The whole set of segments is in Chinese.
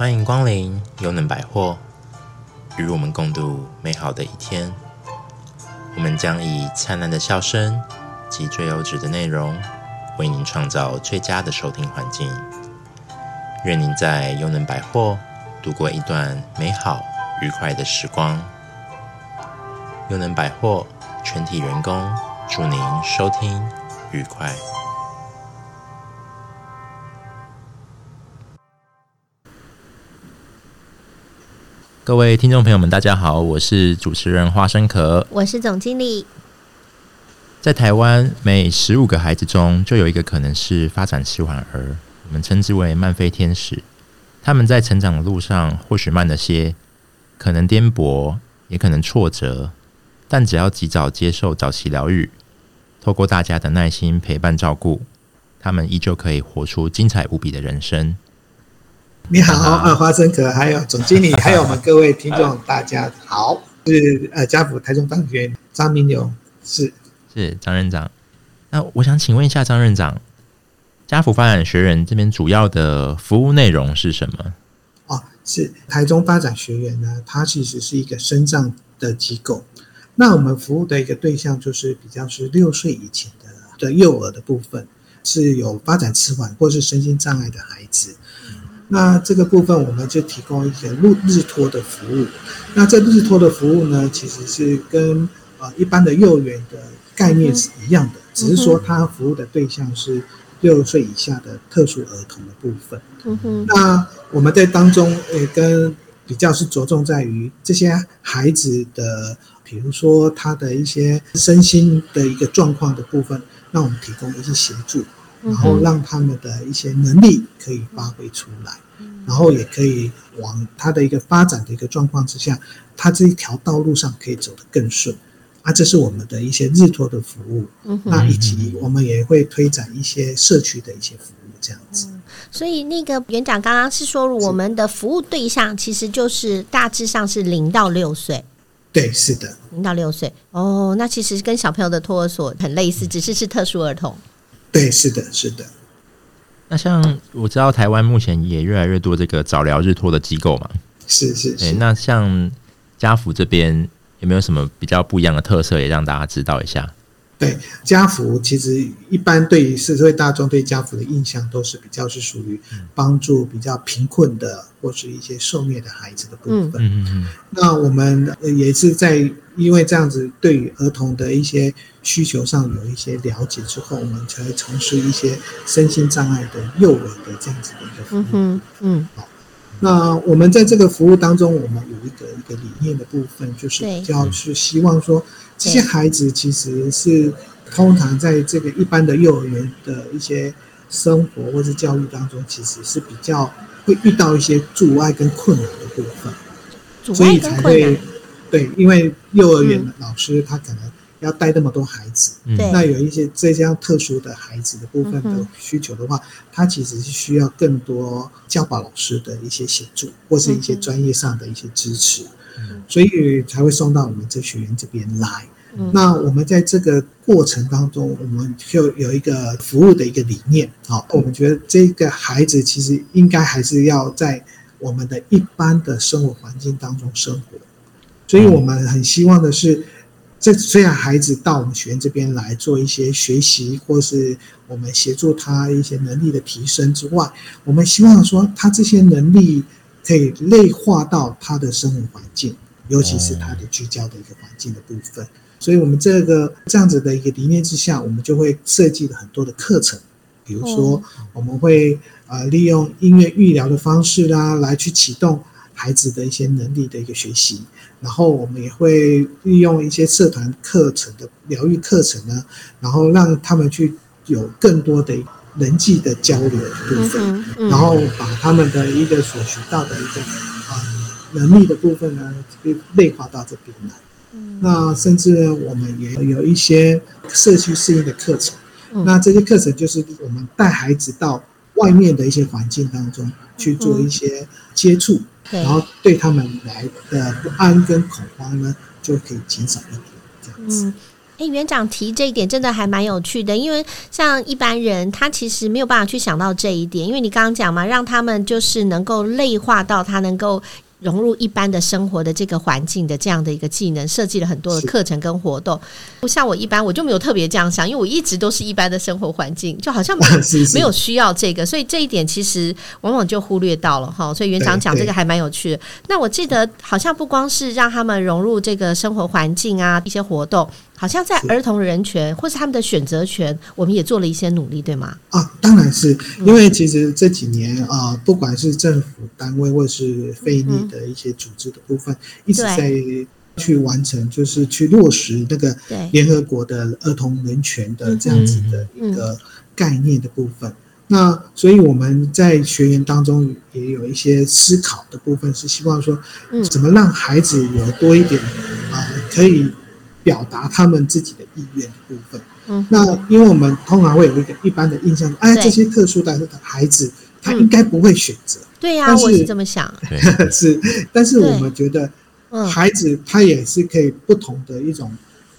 欢迎光临优能百货，与我们共度美好的一天。我们将以灿烂的笑声及最优质的内容，为您创造最佳的收听环境。愿您在优能百货度过一段美好愉快的时光。优能百货全体员工祝您收听愉快。各位听众朋友们，大家好，我是主持人花生壳，我是总经理。在台湾，每十五个孩子中就有一个可能是发展迟缓儿，我们称之为慢飞天使。他们在成长的路上或许慢了些，可能颠簸，也可能挫折，但只要及早接受早期疗愈，透过大家的耐心陪伴照顾，他们依旧可以活出精彩无比的人生。你好，呃，花生壳，还有总经理，还有我们各位听众，大家好，是呃，家福台中大学张明勇，是是张任长。那我想请问一下张任长，家福发展学院这边主要的服务内容是什么？哦，是台中发展学院呢，它其实是一个身障的机构。那我们服务的一个对象就是比较是六岁以前的的幼儿的部分，是有发展迟缓或是身心障碍的孩子。那这个部分我们就提供一些日日托的服务。那这日托的服务呢，其实是跟呃一般的幼儿园的概念是一样的，只是说它服务的对象是六岁以下的特殊儿童的部分。嗯哼。那我们在当中也跟比较是着重在于这些孩子的，比如说他的一些身心的一个状况的部分，那我们提供一些协助。然后让他们的一些能力可以发挥出来，然后也可以往他的一个发展的一个状况之下，他这一条道路上可以走得更顺。啊，这是我们的一些日托的服务。嗯，那以及我们也会推展一些社区的一些服务，这样子。所以那个园长刚刚是说，我们的服务对象其实就是大致上是零到六岁。对，是的，零到六岁。哦，那其实跟小朋友的托儿所很类似，只是是特殊儿童。对，是的，是的。那像我知道台湾目前也越来越多这个早疗日托的机构嘛，是是是。那像家福这边有没有什么比较不一样的特色，也让大家知道一下？对，家福其实一般对于社会大众对家福的印象都是比较是属于帮助比较贫困的或是一些受虐的孩子的部分。嗯嗯嗯。那我们也是在因为这样子对于儿童的一些需求上有一些了解之后，我们才会从事一些身心障碍的幼儿的这样子的一个服务。嗯嗯。好，那我们在这个服务当中，我们有一个一个理念的部分，就是比较是希望说。这些孩子其实是通常在这个一般的幼儿园的一些生活或是教育当中，其实是比较会遇到一些阻碍跟困难的部分，所以才会对，因为幼儿园的老师他可能要带那么多孩子，那有一些这样特殊的孩子的部分的需求的话，他其实是需要更多教保老师的一些协助，或是一些专业上的一些支持。所以才会送到我们这学员这边来。那我们在这个过程当中，我们就有一个服务的一个理念。好，我们觉得这个孩子其实应该还是要在我们的一般的生活环境当中生活。所以我们很希望的是，这虽然孩子到我们学院这边来做一些学习，或是我们协助他一些能力的提升之外，我们希望说他这些能力。可以内化到他的生活环境，尤其是他的聚焦的一个环境的部分。所以，我们这个这样子的一个理念之下，我们就会设计了很多的课程。比如说，我们会呃利用音乐育疗的方式啦，来去启动孩子的一些能力的一个学习。然后，我们也会利用一些社团课程的疗愈课程呢，然后让他们去有更多的。人际的交流的部分，嗯嗯、然后把他们的一个所学到的一个啊、呃、能力的部分呢，内化到这边来。嗯、那甚至呢，我们也有一些社区适应的课程。嗯、那这些课程就是我们带孩子到外面的一些环境当中去做一些接触，嗯、然后对他们来的不安跟恐慌呢，就可以减少一点这样子。嗯哎，园长提这一点真的还蛮有趣的，因为像一般人他其实没有办法去想到这一点，因为你刚刚讲嘛，让他们就是能够内化到他能够。融入一般的生活的这个环境的这样的一个技能，设计了很多的课程跟活动。不像我一般，我就没有特别这样想，因为我一直都是一般的生活环境，就好像没有 没有需要这个，所以这一点其实往往就忽略到了哈。所以园长讲这个还蛮有趣的。那我记得好像不光是让他们融入这个生活环境啊，一些活动。好像在儿童人权或是他们的选择权，我们也做了一些努力，对吗？啊，当然是。因为其实这几年啊、呃，不管是政府单位或是非营利的一些组织的部分，嗯、一直在去完成，就是去落实那个联合国的儿童人权的这样子的一个概念的部分。嗯嗯、那所以我们在学员当中也有一些思考的部分，是希望说，怎么让孩子有多一点啊、呃，可以。表达他们自己的意愿的部分。嗯，那因为我们通常会有一个一般的印象，哎，这些特殊的孩子，他应该不会选择。对呀，我是这么想。是，但是我们觉得，孩子他也是可以不同的一种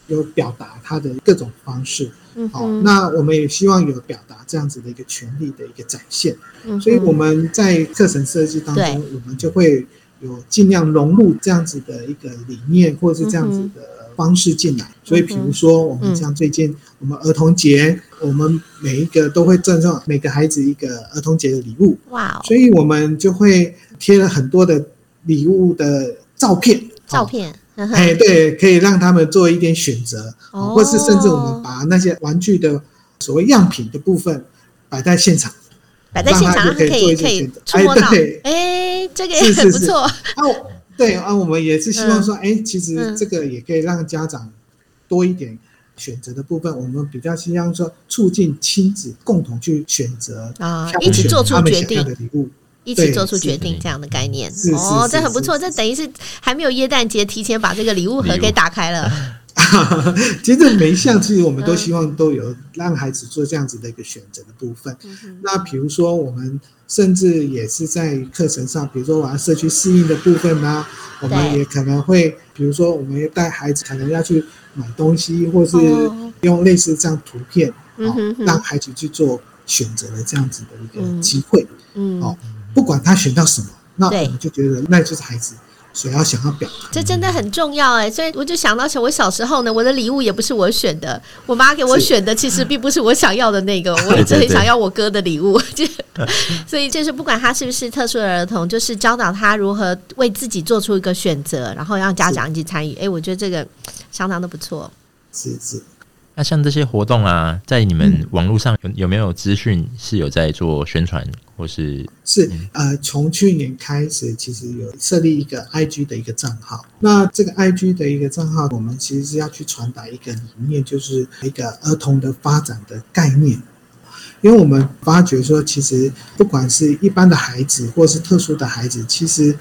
有表达他的各种方式。嗯，好，那我们也希望有表达这样子的一个权利的一个展现。嗯，所以我们在课程设计当中，我们就会有尽量融入这样子的一个理念，或者是这样子的。方式进来，所以比如说，我们像最近我们儿童节，我们每一个都会赠送每个孩子一个儿童节的礼物。哇！所以我们就会贴了很多的礼物的照片。照片，哎，对，可以让他们做一点选择，或是甚至我们把那些玩具的所谓样品的部分摆在现场，摆在现场可以可以可以触摸到。哎，这个也很不错。对啊，我们也是希望说，哎、嗯，其实这个也可以让家长多一点选择的部分。嗯、我们比较希望说，促进亲子共同去选择啊，一起做出决定的礼物，一起做出决定这样的概念。哦，这很不错，这等于是还没有耶诞节，提前把这个礼物盒给打开了。其实每一项，其实我们都希望都有让孩子做这样子的一个选择的部分。嗯、那比如说我们。甚至也是在课程上，比如说玩社区适应的部分呢、啊，我们也可能会，比如说我们带孩子可能要去买东西，或是用类似这样图片，哦，让孩子去做选择的这样子的一个机会，嗯。哦，不管他选到什么，那我们就觉得那就是孩子。所以要想要表达，这真的很重要哎！所以我就想到，我小时候呢，我的礼物也不是我选的，我妈给我选的，其实并不是我想要的那个，我一直很想要我哥的礼物。就 所以就是不管他是不是特殊的儿童，就是教导他如何为自己做出一个选择，然后让家长一起参与。哎，我觉得这个相当的不错。是是。那像这些活动啊，在你们网络上有有没有资讯是有在做宣传，或是是呃，从去年开始，其实有设立一个 IG 的一个账号。那这个 IG 的一个账号，我们其实是要去传达一个理念，就是一个儿童的发展的概念。因为我们发觉说，其实不管是一般的孩子，或是特殊的孩子，其实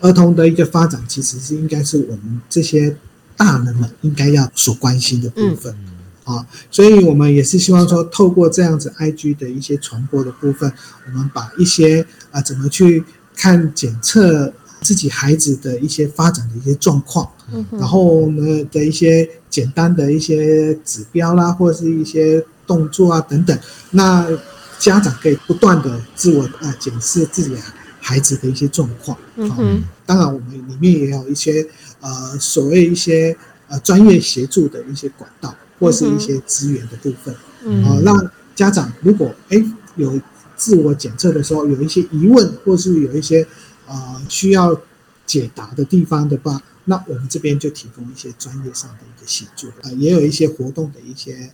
儿童的一个发展，其实是应该是我们这些大人们应该要所关心的部分。嗯啊，所以我们也是希望说，透过这样子 IG 的一些传播的部分，我们把一些啊怎么去看检测自己孩子的一些发展的一些状况，嗯，然后呢的一些简单的一些指标啦，或者是一些动作啊等等，那家长可以不断的自我啊检视自己孩子的一些状况，嗯哼，当然我们里面也有一些呃所谓一些呃专业协助的一些管道。或是一些资源的部分，嗯，啊，让家长如果哎有自我检测的时候有一些疑问，或是有一些啊需要解答的地方的话，那我们这边就提供一些专业上的一个协助啊，也有一些活动的一些，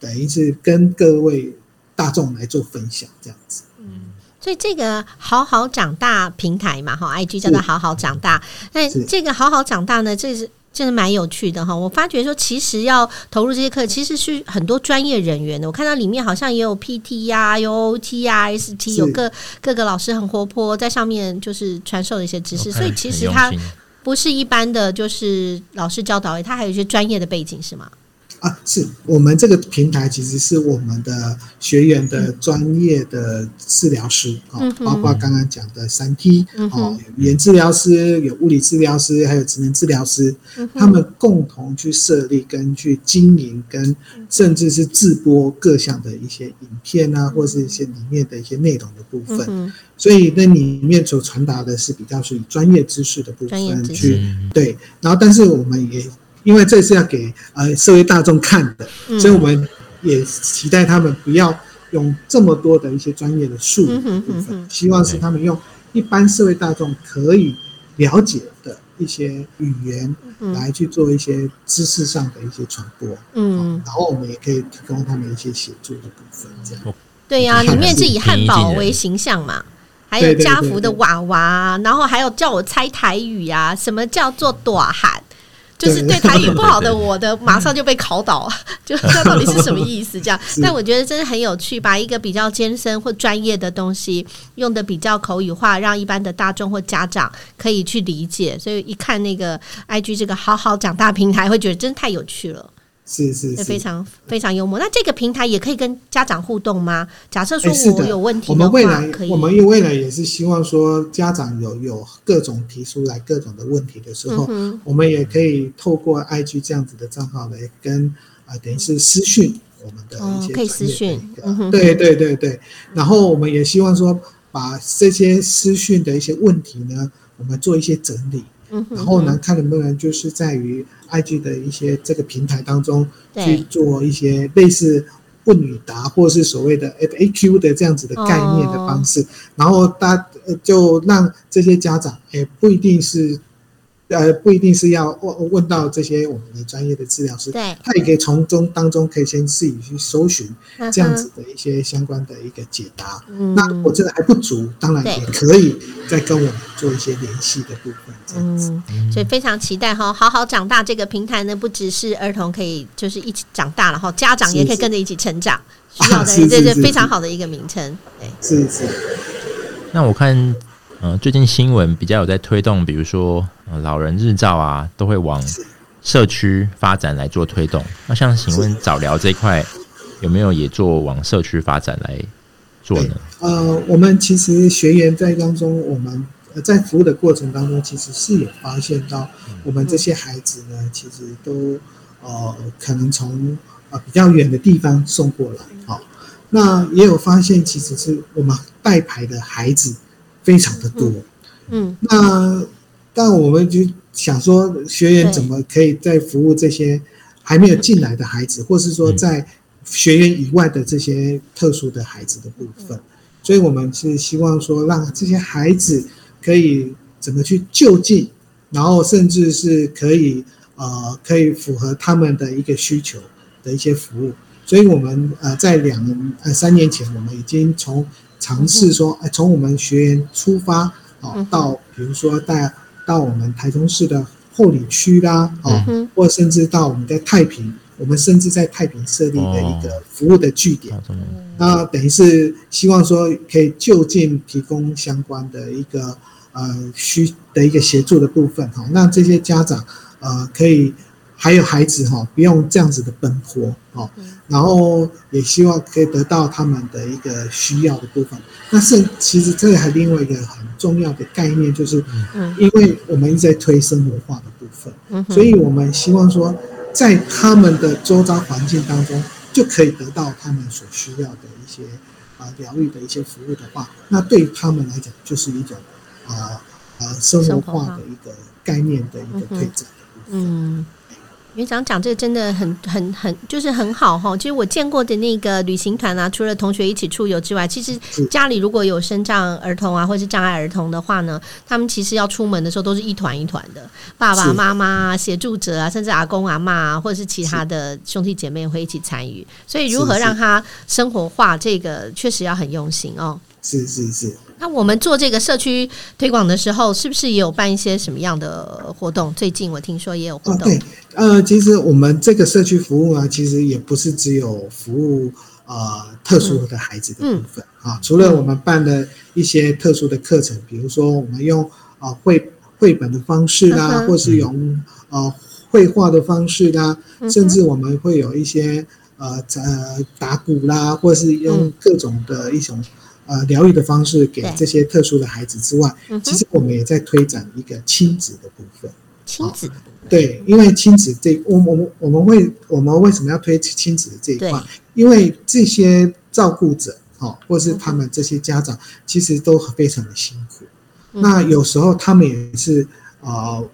等于是跟各位大众来做分享这样子。嗯，所以这个好好长大平台嘛，哈，IG 叫做好好长大。那这个好好长大呢，这是。真的蛮有趣的哈，我发觉说，其实要投入这些课，其实是很多专业人员的。我看到里面好像也有 PT 呀、啊，有 OT 呀、啊、ST，有各各个老师很活泼，在上面就是传授的一些知识。所以其实他不是一般的就是老师教导，他还有一些专业的背景，是吗？啊，是我们这个平台其实是我们的学员的专业的治疗师啊，嗯、包括刚刚讲的三 T 哦，语言治疗师、有物理治疗师，还有职能治疗师，嗯、他们共同去设立跟去经营，跟甚至是制播各项的一些影片啊，或是一些里面的一些内容的部分。嗯、所以那里面所传达的是比较属于专业知识的部分去对，然后但是我们也。因为这是要给呃社会大众看的，嗯、所以我们也期待他们不要用这么多的一些专业的术语的部分，希望是他们用一般社会大众可以了解的一些语言来去做一些知识上的一些传播。嗯，然后我们也可以提供他们一些协助的部分，这样。对呀、啊，里面是以汉堡为形象嘛，还有家福的娃娃，然后还有叫我猜台语呀、啊，什么叫做大汉？就是对台语不好的，我的马上就被考倒，就 这到底是什么意思？这样，但我觉得真的很有趣，把一个比较艰深或专业的东西用的比较口语化，让一般的大众或家长可以去理解。所以一看那个 IG 这个好好长大平台，会觉得真的太有趣了。是是是，非常非常幽默。那这个平台也可以跟家长互动吗？假设说我有问题的话，我们未来可以，我们未来也是希望说，家长有有各种提出来各种的问题的时候，嗯、我们也可以透过 IG 这样子的账号来跟啊、呃，等于是私讯我们的一些、哦、可以私讯，嗯、对对对对。然后我们也希望说，把这些私讯的一些问题呢，我们做一些整理。然后呢，看能不能就是在于 IG 的一些这个平台当中去做一些类似问与答，或是所谓的 FAQ 的这样子的概念的方式，然后大就让这些家长也不一定是。呃，不一定是要问问到这些我们的专业的治疗师，对，他也可以从中当中可以先自己去搜寻这样子的一些相关的一个解答。嗯、那我这个还不足，当然也可以再跟我们做一些联系的部分。这样子，嗯，所以非常期待哈，好好长大这个平台呢，不只是儿童可以就是一起长大，然后家长也可以跟着一起成长，是 是需要的，这是非常好的一个名称。对，是是。那我看。嗯，最近新闻比较有在推动，比如说，呃，老人日照啊，都会往社区发展来做推动。那像请问早疗这一块有没有也做往社区发展来做呢？呃，我们其实学员在当中，我们在服务的过程当中，其实是有发现到，我们这些孩子呢，其实都呃可能从呃比较远的地方送过来，好，那也有发现，其实是我们带牌的孩子。非常的多，嗯，那但我们就想说，学员怎么可以在服务这些还没有进来的孩子，或是说在学员以外的这些特殊的孩子的部分，所以我们是希望说，让这些孩子可以怎么去就近，然后甚至是可以呃可以符合他们的一个需求的一些服务，所以我们呃在两呃三年前，我们已经从尝试说，哎，从我们学员出发，哦，到比如说带到我们台中市的后里区啦，哦，或甚至到我们在太平，我们甚至在太平设立的一个服务的据点，那等于是希望说可以就近提供相关的一个呃需的一个协助的部分，哈，让这些家长呃可以。还有孩子哈，不用这样子的奔波哦，然后也希望可以得到他们的一个需要的部分。那是其实这个还另外一个很重要的概念，就是，因为我们一直在推生活化的部分，所以我们希望说，在他们的周遭环境当中，就可以得到他们所需要的一些啊疗愈的一些服务的话，那对于他们来讲，就是一种啊啊生活化的一个概念的一个推展的部分。园长讲这个真的很很很就是很好哈。其实我见过的那个旅行团啊，除了同学一起出游之外，其实家里如果有身障儿童啊，或是障碍儿童的话呢，他们其实要出门的时候都是一团一团的，爸爸妈妈、协助者啊，甚至阿公阿嬷啊，或者是其他的兄弟姐妹会一起参与。所以如何让他生活化，这个确实要很用心哦。是是是。那我们做这个社区推广的时候，是不是也有办一些什么样的活动？最近我听说也有活动。对，呃，其实我们这个社区服务啊，其实也不是只有服务呃特殊的孩子的部分啊。除了我们办的一些特殊的课程，比如说我们用啊绘绘本的方式啦，或是用呃绘画的方式啦，甚至我们会有一些呃呃打鼓啦，或是用各种的一种呃疗愈的方式给这些特殊的孩子之外，其实我们也在推展一个亲子的部分。亲子对，因为亲子这我我们我们会我们为什么要推亲子的这一块？因为这些照顾者哦，或是他们这些家长，其实都非常的辛苦。那有时候他们也是啊。呃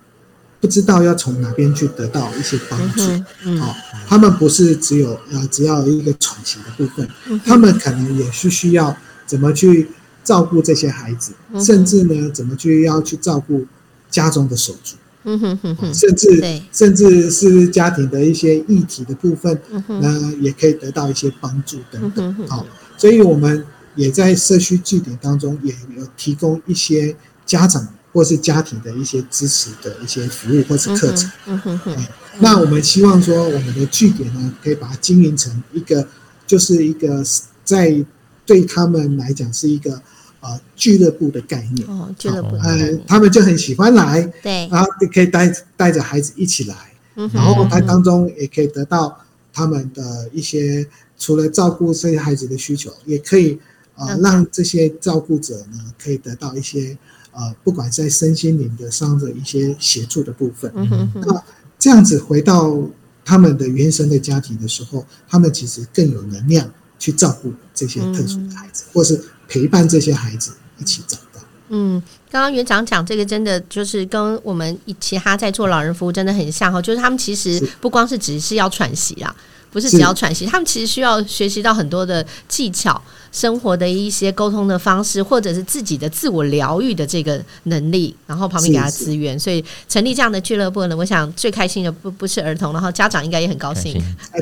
不知道要从哪边去得到一些帮助，好、嗯哦，他们不是只有呃只要一个喘息的部分，嗯、他们可能也是需要怎么去照顾这些孩子，嗯、甚至呢怎么去要去照顾家中的手足，嗯哼哼哼，甚至甚至是家庭的一些议题的部分，那也可以得到一些帮助等等，好、哦，所以我们也在社区据点当中也有提供一些家长。或是家庭的一些支持的一些服务或是课程，嗯哼哼。那我们希望说，我们的据点呢，可以把它经营成一个，就是一个在对他们来讲是一个呃俱乐部的概念。哦，俱乐部。呃，他们就很喜欢来，对，然后可以带带着孩子一起来，嗯。然后他当中也可以得到他们的一些，除了照顾这些孩子的需求，也可以呃让这些照顾者呢，可以得到一些。呃，不管在身心灵的上的一些协助的部分，嗯哼哼，那这样子回到他们的原生的家庭的时候，他们其实更有能量去照顾这些特殊的孩子，嗯、或是陪伴这些孩子一起长大。嗯，刚刚园长讲这个，真的就是跟我们其他在做老人服务真的很像哈，就是他们其实不光是只是要喘息啊，不是只要喘息，他们其实需要学习到很多的技巧。生活的一些沟通的方式，或者是自己的自我疗愈的这个能力，然后旁边给他资源，所以成立这样的俱乐部呢，我想最开心的不不是儿童，然后家长应该也很高兴，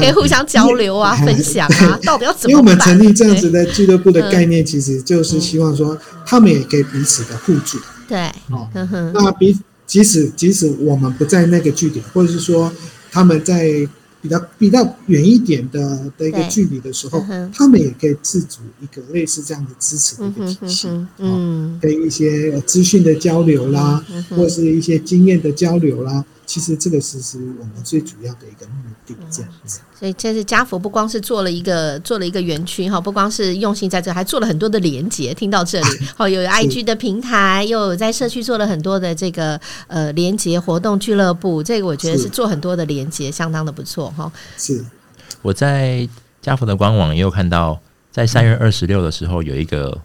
可以互相交流啊，分享啊，到底要怎么办？因为我们成立这样子的俱乐部的概念，其实就是希望说，他们也可以彼此的互助。对，哦，那比即使即使我们不在那个据点，或者是说他们在。比较比较远一点的的一个距离的时候，嗯、他们也可以自主一个类似这样的支持的一个体系，嗯，嗯，跟一些资讯的交流啦，嗯、或是一些经验的交流啦。其实这个是是我们最主要的一个目的，这样子。所以这是家福不光是做了一个做了一个园区哈，不光是用心在这，还做了很多的连接。听到这里，好，有 IG 的平台，又有在社区做了很多的这个呃连接活动俱乐部。这个我觉得是做很多的连接，相当的不错哈。是，我在家福的官网也有看到，在三月二十六的时候有一个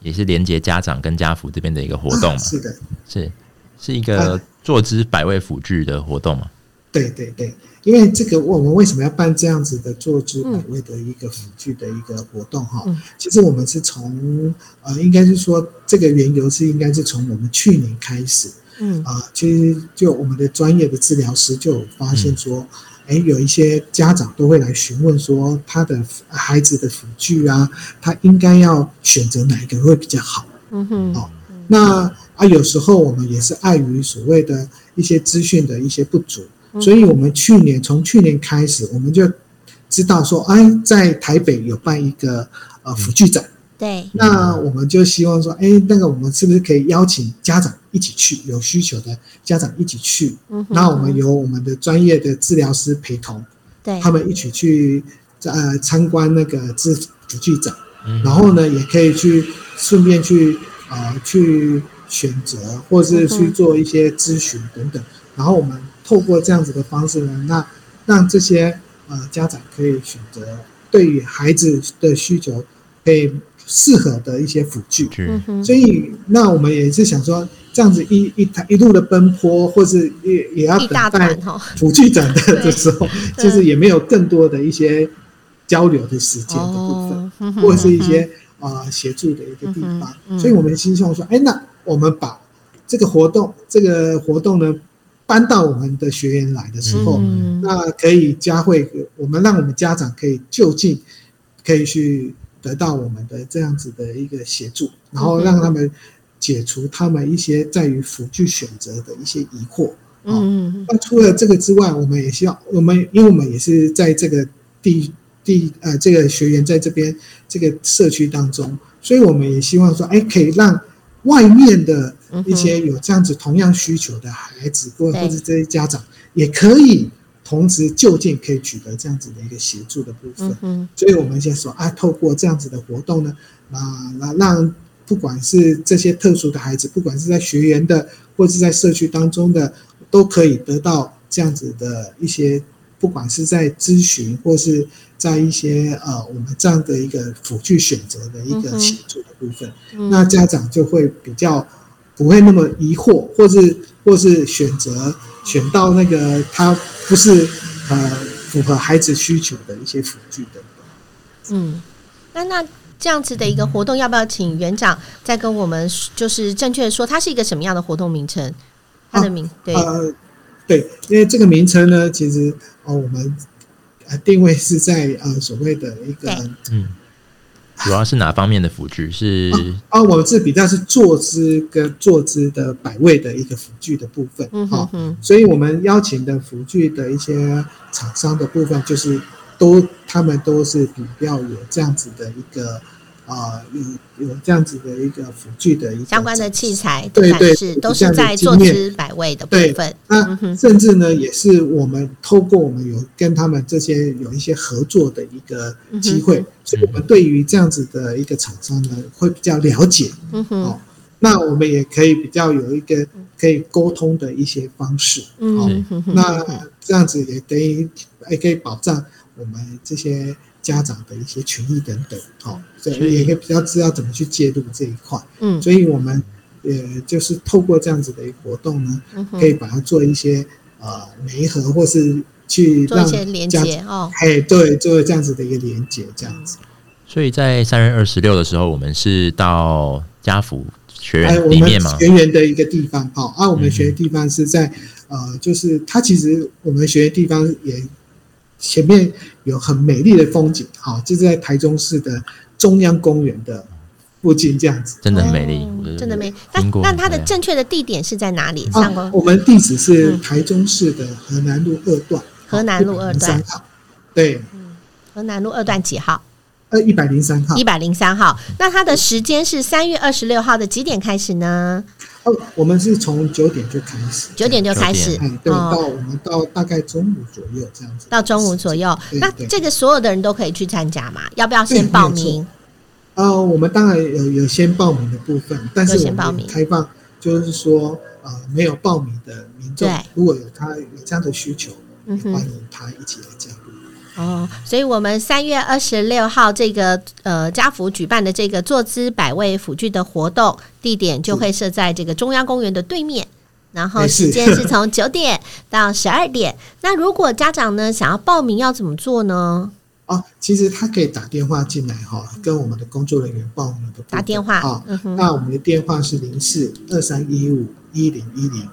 也是连接家长跟家福这边的一个活动嘛。是的，是是一个。坐姿百位辅具的活动吗？对对对，因为这个我们为什么要办这样子的坐姿百位的一个辅具的一个活动哈？嗯、其实我们是从呃，应该是说这个缘由是应该是从我们去年开始，嗯啊、呃，其实就我们的专业的治疗师就有发现说，哎、嗯，有一些家长都会来询问说，他的孩子的辅具啊，他应该要选择哪一个会比较好？嗯哼，哦，那。啊，有时候我们也是碍于所谓的一些资讯的一些不足，所以我们去年从去年开始，我们就知道说，哎，在台北有办一个呃辅具展，对，那我们就希望说，哎，那个我们是不是可以邀请家长一起去，有需求的家长一起去，那我们由我们的专业的治疗师陪同，对，他们一起去呃参观那个治辅具展，然后呢，也可以去顺便去呃去。选择，或是去做一些咨询等等，然后我们透过这样子的方式呢，那让这些呃家长可以选择对于孩子的需求可以适合的一些辅具。嗯，所以那我们也是想说，这样子一一台一路的奔波，或是也也要等待辅具展的的时候，就是也没有更多的一些交流的时间的部分，或者是一些啊协助的一个地方。所以我们希望说，哎，那。我们把这个活动，这个活动呢，搬到我们的学员来的时候，嗯、那可以加会我们，让我们家长可以就近可以去得到我们的这样子的一个协助，然后让他们解除他们一些在于辅具选择的一些疑惑。嗯，那除了这个之外，我们也希望我们，因为我们也是在这个地地呃这个学员在这边这个社区当中，所以我们也希望说，哎，可以让。外面的一些有这样子同样需求的孩子，或或者这些家长，也可以同时就近可以取得这样子的一个协助的部分。嗯，所以我们先说啊，透过这样子的活动呢，啊，那让不管是这些特殊的孩子，不管是在学员的，或是在社区当中的，都可以得到这样子的一些，不管是在咨询或是。在一些呃，我们这样的一个辅具选择的一个协助的部分，嗯、那家长就会比较不会那么疑惑，或是或是选择选到那个他不是呃符合孩子需求的一些辅具等等。嗯，那那这样子的一个活动，要不要请园长再跟我们就是正确的说，它是一个什么样的活动名称？它的名、啊、对呃对，因为这个名称呢，其实哦我们呃。定位是在呃所谓的一个嗯，主要是哪方面的辅具是啊？我们是比较是坐姿跟坐姿的摆位的一个辅具的部分，嗯哼哼，所以我们邀请的辅具的一些厂商的部分，就是都他们都是比较有这样子的一个。啊，有有这样子的一个辅具的相关的器材，对对，是都是在坐姿摆位的部分。那甚至呢，也是我们透过我们有跟他们这些有一些合作的一个机会，所以我们对于这样子的一个厂商呢，会比较了解。嗯哼，哦，那我们也可以比较有一个可以沟通的一些方式。嗯哼，那这样子也等于也可以保障我们这些。家长的一些权益等等，好，所以也可以比较知道怎么去介入这一块。嗯，所以我们呃，就是透过这样子的一个活动呢，可以把它做一些呃媒合，或是去让做一些连接哦。哎，对，做这样子的一个连接，这样子。所以在三月二十六的时候，我们是到家福学院里面吗？学院的一个地方，好，啊，我们学的地方是在呃，就是它其实我们学的地方也。前面有很美丽的风景，好，就是在台中市的中央公园的附近这样子，真的很美丽，哦，真的美。那那它的正确的地点是在哪里？啊，我们地址是台中市的河南路二段，河南路二段，对，河南路二段几号？呃，一百零三号，一百零三号。那它的时间是三月二十六号的几点开始呢？哦，我们是从九点就开始，九点就开始，嗯，对，到我们到大概中午左右这样子，到中午左右。那这个所有的人都可以去参加嘛？要不要先报名？呃，我们当然有有先报名的部分，但是我们开放，就是说呃，没有报名的民众，如果有他有这样的需求，欢迎他一起来加入。哦，所以我们三月二十六号这个呃家福举办的这个坐姿百位辅具的活动地点就会设在这个中央公园的对面，然后时间是从九点到十二点。那如果家长呢想要报名要怎么做呢？哦，其实他可以打电话进来哈，跟我们的工作人员报名的。打电话啊，那我们的电话是零四二三一五一零一零，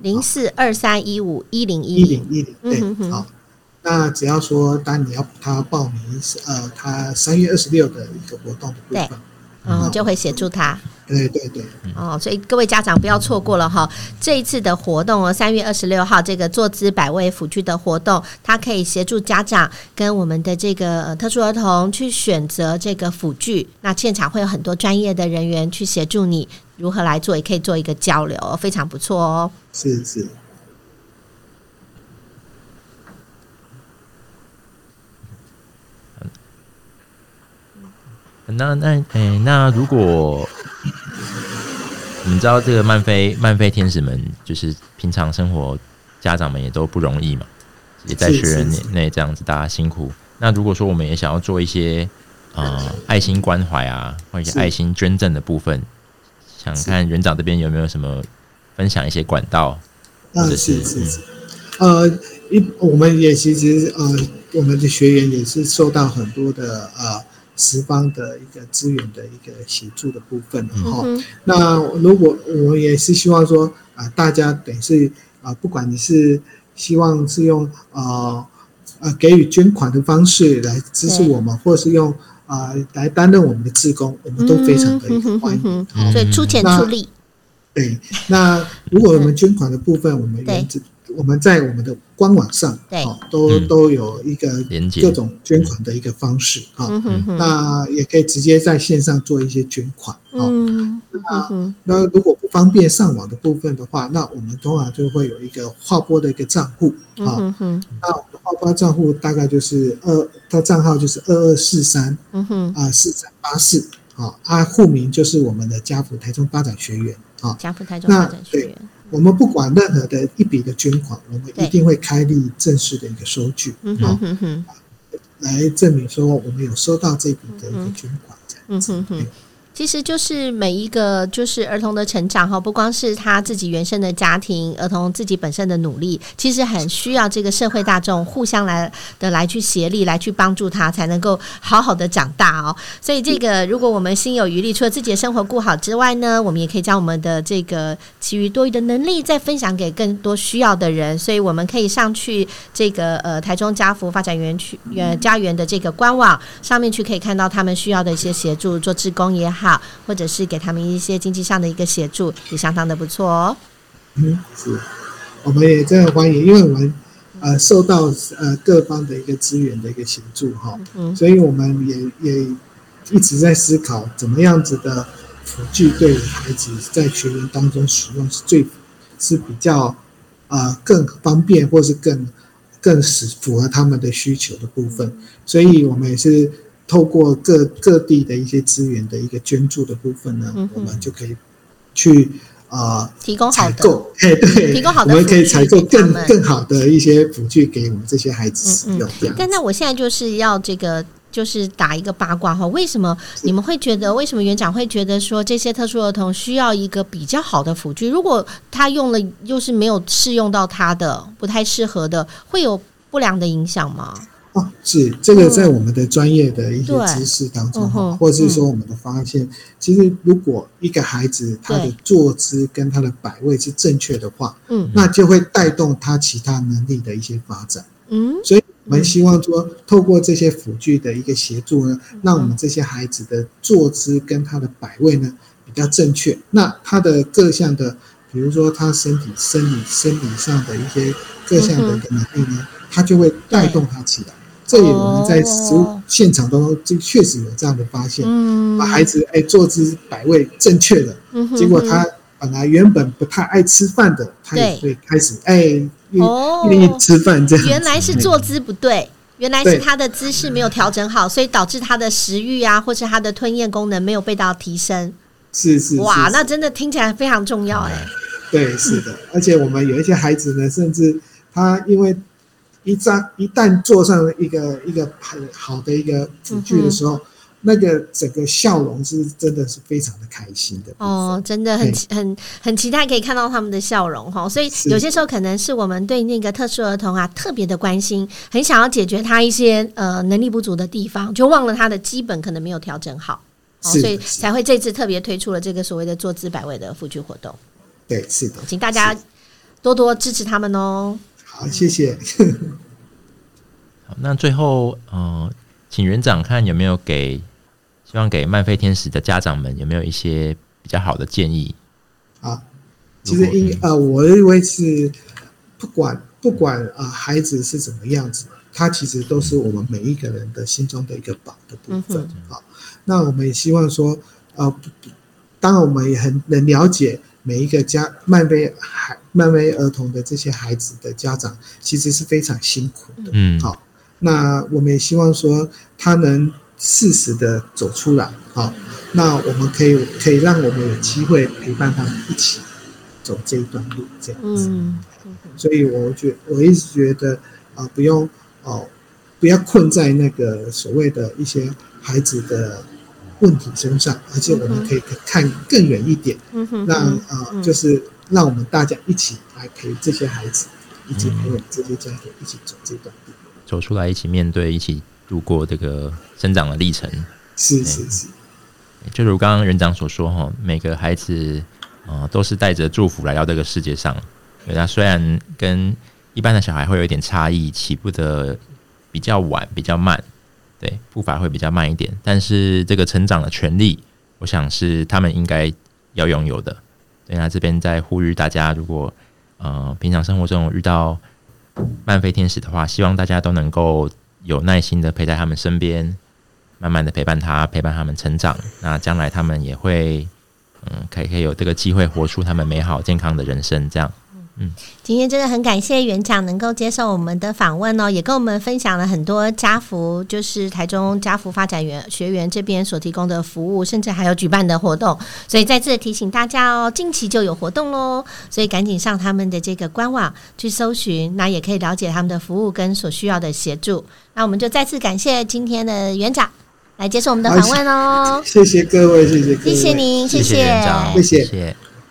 零四二三一五一零一零一零，对，好。那只要说，当你要他报名，呃，他三月二十六的一个活动的部分，对，嗯，就会协助他。对对对。哦，所以各位家长不要错过了哈，这一次的活动哦，三月二十六号这个坐姿百位辅具的活动，它可以协助家长跟我们的这个特殊儿童去选择这个辅具。那现场会有很多专业的人员去协助你如何来做，也可以做一个交流，非常不错哦。是是。那那诶、欸，那如果我们知道这个漫飞漫飞天使们，就是平常生活家长们也都不容易嘛，也在学人内这样子，大家辛苦。那如果说我们也想要做一些呃爱心关怀啊，或者爱心捐赠的部分，想看园长这边有没有什么分享一些管道，或者是，是，是呃，一我们也其实呃，我们的学员也是受到很多的呃。十方的一个资源的一个协助的部分哈，嗯、那如果我也是希望说啊、呃，大家等于是啊、呃，不管你是希望是用啊呃，呃给予捐款的方式来支持我们，或者是用啊、呃、来担任我们的志工，我们都非常的欢迎。所以出钱出力。对，那如果我们捐款的部分，我们原则我们在我们的官网上，对，都、嗯、都有一个各种捐款的一个方式啊。那也可以直接在线上做一些捐款啊。嗯，那那如果不方便上网的部分的话，那我们通常就会有一个划拨的一个账户啊。嗯，那我们划拨账户大概就是二，它账号就是二二四三，嗯哼，啊四三八四，啊，啊户名就是我们的家福台中发展学院啊。家福台中发展学园。我们不管任何的一笔的捐款，我们一定会开立正式的一个收据，好，来证明说我们有收到这笔的一个捐款，这样子。其实就是每一个就是儿童的成长哈，不光是他自己原生的家庭，儿童自己本身的努力，其实很需要这个社会大众互相来的来去协力，来去帮助他，才能够好好的长大哦。所以这个如果我们心有余力，除了自己的生活顾好之外呢，我们也可以将我们的这个其余多余的能力再分享给更多需要的人。所以我们可以上去这个呃台中家福发展园区呃家园的这个官网上面去，可以看到他们需要的一些协助，做志工也好。好，或者是给他们一些经济上的一个协助，也相当的不错哦。嗯，是，我们也真的欢迎，因为我们呃受到呃各方的一个资源的一个协助哈，嗯，所以我们也也一直在思考怎么样子的辅具对孩子在学员当中使用是最是比较啊、呃、更方便，或是更更是符合他们的需求的部分，所以我们也是。透过各各地的一些资源的一个捐助的部分呢，嗯、我们就可以去啊、呃、提供好的，哎对，提供好的，我们可以采购更更好的一些辅具给我们这些孩子使用。嗯嗯、但那我现在就是要这个，就是打一个八卦哈，为什么你们会觉得，为什么园长会觉得说这些特殊儿童需要一个比较好的辅具？如果他用了又是没有适用到他的，不太适合的，会有不良的影响吗？哦，是这个在我们的专业的一些知识当中，嗯、或者是说我们的发现，嗯、其实如果一个孩子他的坐姿跟他的摆位是正确的话，嗯，那就会带动他其他能力的一些发展，嗯，所以我们希望说，透过这些辅具的一个协助呢，让我们这些孩子的坐姿跟他的摆位呢比较正确，那他的各项的，比如说他身体生理生理上的一些各项的一个能力呢，他就会带动他起来。这也我们在实物现场当中，就确实有这样的发现，把孩子哎坐姿摆位正确的，结果他本来原本不太爱吃饭的，他也会开始哎愿意吃饭这样。原来是坐姿不对，原来是他的姿势没有调整好，所以导致他的食欲啊，或是他的吞咽功能没有被到提升。是是哇，那真的听起来非常重要哎。对，是的，而且我们有一些孩子呢，甚至他因为。一张一旦坐上一个一个很好的一个辅具的时候，嗯、那个整个笑容是真的是非常的开心的哦，真的很嘿很很期待可以看到他们的笑容哈。所以有些时候可能是我们对那个特殊儿童啊特别的关心，很想要解决他一些呃能力不足的地方，就忘了他的基本可能没有调整好，哦、所以才会这次特别推出了这个所谓的坐姿百位的辅具活动。对，是的，请大家多多支持他们哦。好，谢谢。好，那最后，呃，请园长看有没有给，希望给漫飞天使的家长们有没有一些比较好的建议？啊，其实应呃，我认为是不管不管啊、呃，孩子是怎么样子，他其实都是我们每一个人的心中的一个宝的部分。啊、嗯哼，那我们也希望说，呃，当然我们也很能了解。每一个家漫威孩漫威儿童的这些孩子的家长，其实是非常辛苦的。嗯，好，那我们也希望说他能适时的走出来。好，那我们可以可以让我们有机会陪伴他们一起走这一段路，这样子。嗯，所以我觉我一直觉得啊、呃，不用哦、呃，不要困在那个所谓的一些孩子的。问题身上，而且我们可以看更远一点，嗯、哼让啊、呃，就是让我们大家一起来陪这些孩子，以及陪我们这些家庭一起走这段路，走出来，一起面对，一起度过这个生长的历程。是是是，就如刚刚园长所说哈，每个孩子啊、呃、都是带着祝福来到这个世界上。那虽然跟一般的小孩会有一点差异，起步的比较晚，比较慢。对，步伐会比较慢一点，但是这个成长的权利，我想是他们应该要拥有的。对，那这边在呼吁大家，如果呃平常生活中遇到慢飞天使的话，希望大家都能够有耐心的陪在他们身边，慢慢的陪伴他，陪伴他们成长。那将来他们也会嗯，可以可以有这个机会活出他们美好健康的人生，这样。嗯，今天真的很感谢园长能够接受我们的访问哦，也跟我们分享了很多家福，就是台中家福发展园学员这边所提供的服务，甚至还有举办的活动。所以再次提醒大家哦，近期就有活动喽，所以赶紧上他们的这个官网去搜寻，那也可以了解他们的服务跟所需要的协助。那我们就再次感谢今天的园长来接受我们的访问哦，谢谢各位，谢谢各位，谢谢您，谢谢，谢谢园长，谢谢。谢谢。